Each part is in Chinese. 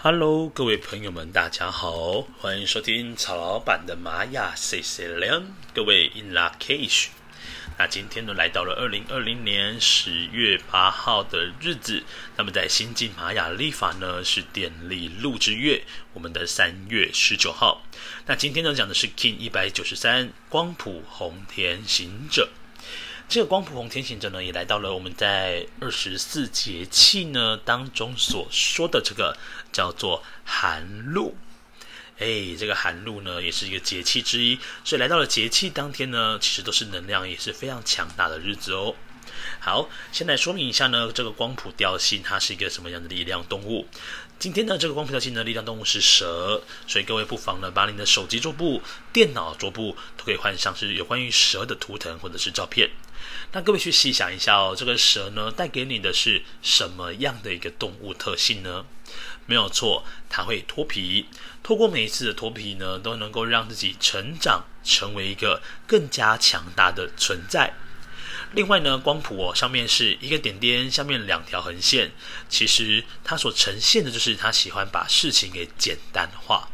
Hello，各位朋友们，大家好，欢迎收听曹老板的玛雅 C C 两，各位 In La Cage。那今天呢，来到了二零二零年十月八号的日子，那么在新晋玛雅历法呢是电力鹿之月，我们的三月十九号。那今天呢讲的是 King 一百九十三光谱红田行者。这个光谱红天行者呢，也来到了我们在二十四节气呢当中所说的这个叫做寒露。哎，这个寒露呢，也是一个节气之一，所以来到了节气当天呢，其实都是能量也是非常强大的日子哦。好，先来说明一下呢，这个光谱调性它是一个什么样的力量动物。今天呢，这个光谱调性的力量动物是蛇，所以各位不妨呢，把你的手机桌布、电脑桌布都可以换上是有关于蛇的图腾或者是照片。那各位去细想一下哦，这个蛇呢，带给你的是什么样的一个动物特性呢？没有错，它会脱皮。透过每一次的脱皮呢，都能够让自己成长，成为一个更加强大的存在。另外呢，光谱哦，上面是一个点点，下面两条横线。其实它所呈现的就是它喜欢把事情给简单化。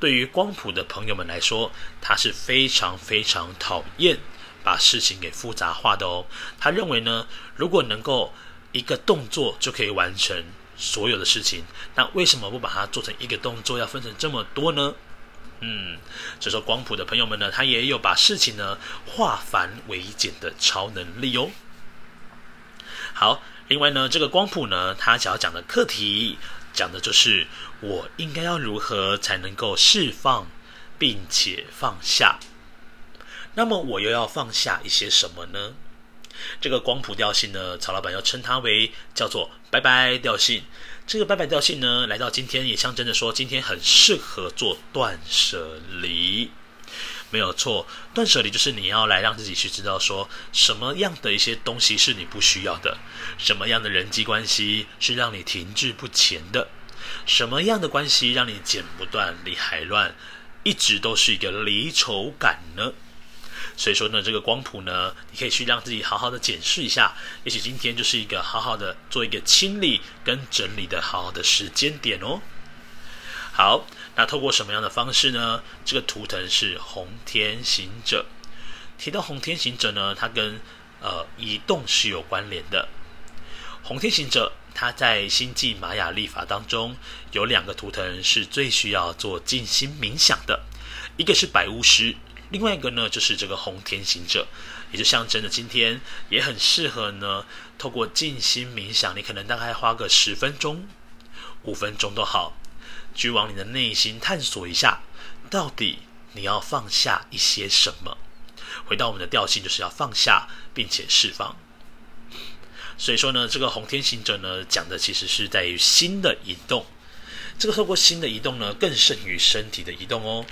对于光谱的朋友们来说，它是非常非常讨厌把事情给复杂化的哦。他认为呢，如果能够一个动作就可以完成所有的事情，那为什么不把它做成一个动作，要分成这么多呢？嗯，所以说光谱的朋友们呢，他也有把事情呢化繁为简的超能力哦。好，另外呢，这个光谱呢，他想要讲的课题，讲的就是我应该要如何才能够释放并且放下。那么我又要放下一些什么呢？这个光谱调性呢，曹老板要称它为叫做拜拜调性。这个拜拜调性呢，来到今天也象征着说，今天很适合做断舍离。没有错，断舍离就是你要来让自己去知道说，什么样的一些东西是你不需要的，什么样的人际关系是让你停滞不前的，什么样的关系让你剪不断理还乱，一直都是一个离愁感呢？所以说呢，这个光谱呢，你可以去让自己好好的检视一下。也许今天就是一个好好的做一个清理跟整理的好好的时间点哦。好，那透过什么样的方式呢？这个图腾是红天行者。提到红天行者呢，它跟呃移动是有关联的。红天行者，它在星际玛雅历法当中有两个图腾是最需要做静心冥想的，一个是白巫师。另外一个呢，就是这个红天行者，也就象征着今天也很适合呢。透过静心冥想，你可能大概花个十分钟、五分钟都好，去往你的内心探索一下，到底你要放下一些什么。回到我们的调性，就是要放下并且释放。所以说呢，这个红天行者呢，讲的其实是在于心的移动。这个透过心的移动呢，更胜于身体的移动哦。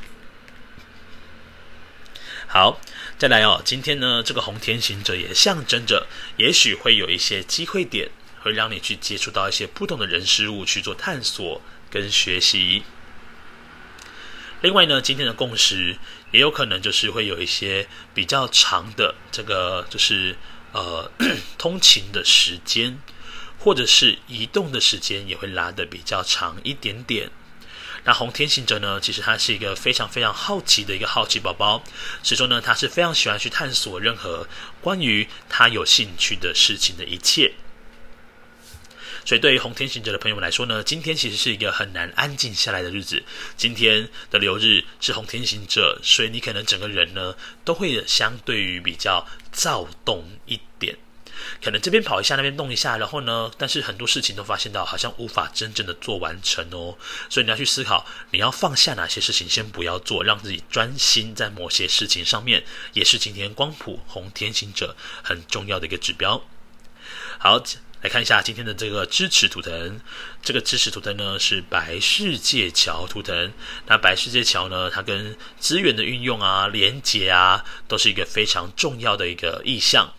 好，再来哦。今天呢，这个红天行者也象征着，也许会有一些机会点，会让你去接触到一些不同的人事物去做探索跟学习。另外呢，今天的共识也有可能就是会有一些比较长的这个，就是呃 通勤的时间，或者是移动的时间也会拉得比较长一点点。那红天行者呢，其实他是一个非常非常好奇的一个好奇宝宝，所以说呢，他是非常喜欢去探索任何关于他有兴趣的事情的一切。所以对于红天行者的朋友们来说呢，今天其实是一个很难安静下来的日子。今天的流日是红天行者，所以你可能整个人呢都会相对于比较躁动一。可能这边跑一下，那边动一下，然后呢，但是很多事情都发现到好像无法真正的做完成哦，所以你要去思考，你要放下哪些事情，先不要做，让自己专心在某些事情上面，也是今天光谱红天行者很重要的一个指标。好，来看一下今天的这个支持图腾，这个支持图腾呢是白世界桥图腾，那白世界桥呢，它跟资源的运用啊、连接啊，都是一个非常重要的一个意象。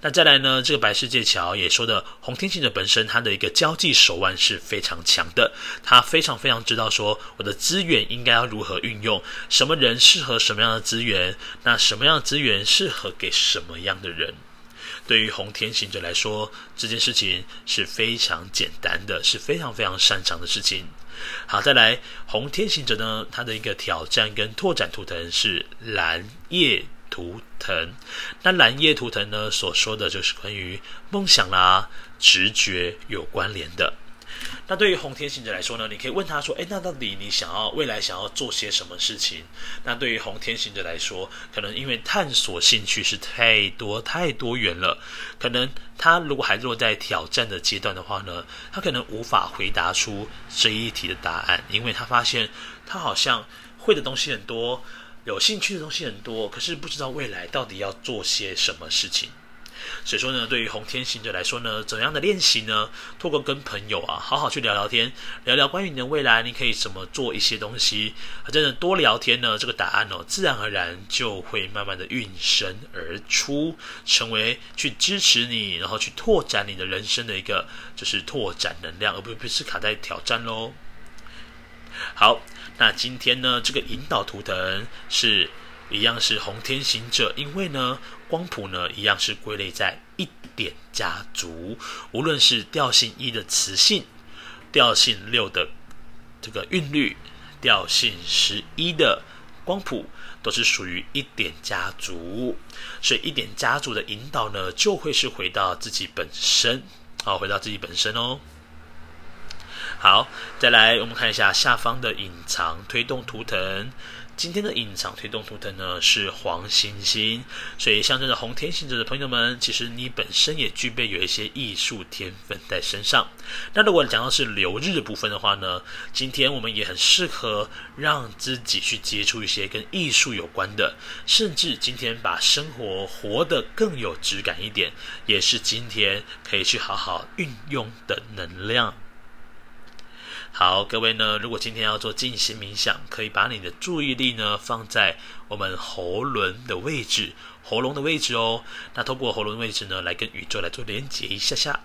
那再来呢，这个白世界桥也说的红天行者本身，他的一个交际手腕是非常强的，他非常非常知道说我的资源应该要如何运用，什么人适合什么样的资源，那什么样的资源适合给什么样的人。对于红天行者来说，这件事情是非常简单的，是非常非常擅长的事情。好，再来红天行者呢，他的一个挑战跟拓展图腾是蓝夜图腾。那蓝夜图腾呢，所说的就是关于梦想啦、直觉有关联的。那对于红天行者来说呢，你可以问他说：“诶，那到底你想要未来想要做些什么事情？”那对于红天行者来说，可能因为探索兴趣是太多太多元了，可能他如果还落在挑战的阶段的话呢，他可能无法回答出这一题的答案，因为他发现他好像会的东西很多，有兴趣的东西很多，可是不知道未来到底要做些什么事情。所以说呢，对于红天行者来说呢，怎样的练习呢？透过跟朋友啊，好好去聊聊天，聊聊关于你的未来，你可以怎么做一些东西。真的多聊天呢，这个答案哦，自然而然就会慢慢的孕生而出，成为去支持你，然后去拓展你的人生的一个就是拓展能量，而不不是卡在挑战喽。好，那今天呢，这个引导图腾是。一样是红天行者，因为呢，光谱呢一样是归类在一点家族，无论是调性一的磁性，调性六的这个韵律，调性十一的光谱，都是属于一点家族，所以一点家族的引导呢，就会是回到自己本身，好，回到自己本身哦。好，再来我们看一下下方的隐藏推动图腾。今天的隐藏推动图腾呢是黄星星，所以象征着红天行者的朋友们，其实你本身也具备有一些艺术天分在身上。那如果讲到是流日的部分的话呢，今天我们也很适合让自己去接触一些跟艺术有关的，甚至今天把生活活得更有质感一点，也是今天可以去好好运用的能量。好，各位呢，如果今天要做静心冥想，可以把你的注意力呢放在我们喉轮的位置，喉咙的位置哦。那通过喉咙位置呢，来跟宇宙来做连接一下下。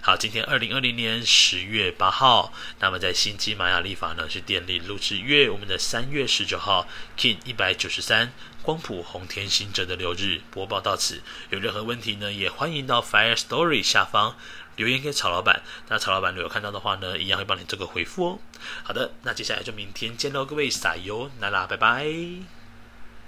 好，今天二零二零年十月八号，那么在新基玛雅历法呢是电力录制月，我们的三月十九号，Kin 一百九十三光谱红天行者的流日播报到此。有任何问题呢，也欢迎到 Fire Story 下方。留言给曹老板，那曹老板如果看到的话呢，一样会帮你做个回复哦。好的，那接下来就明天见喽，各位撒油那啦，拜拜。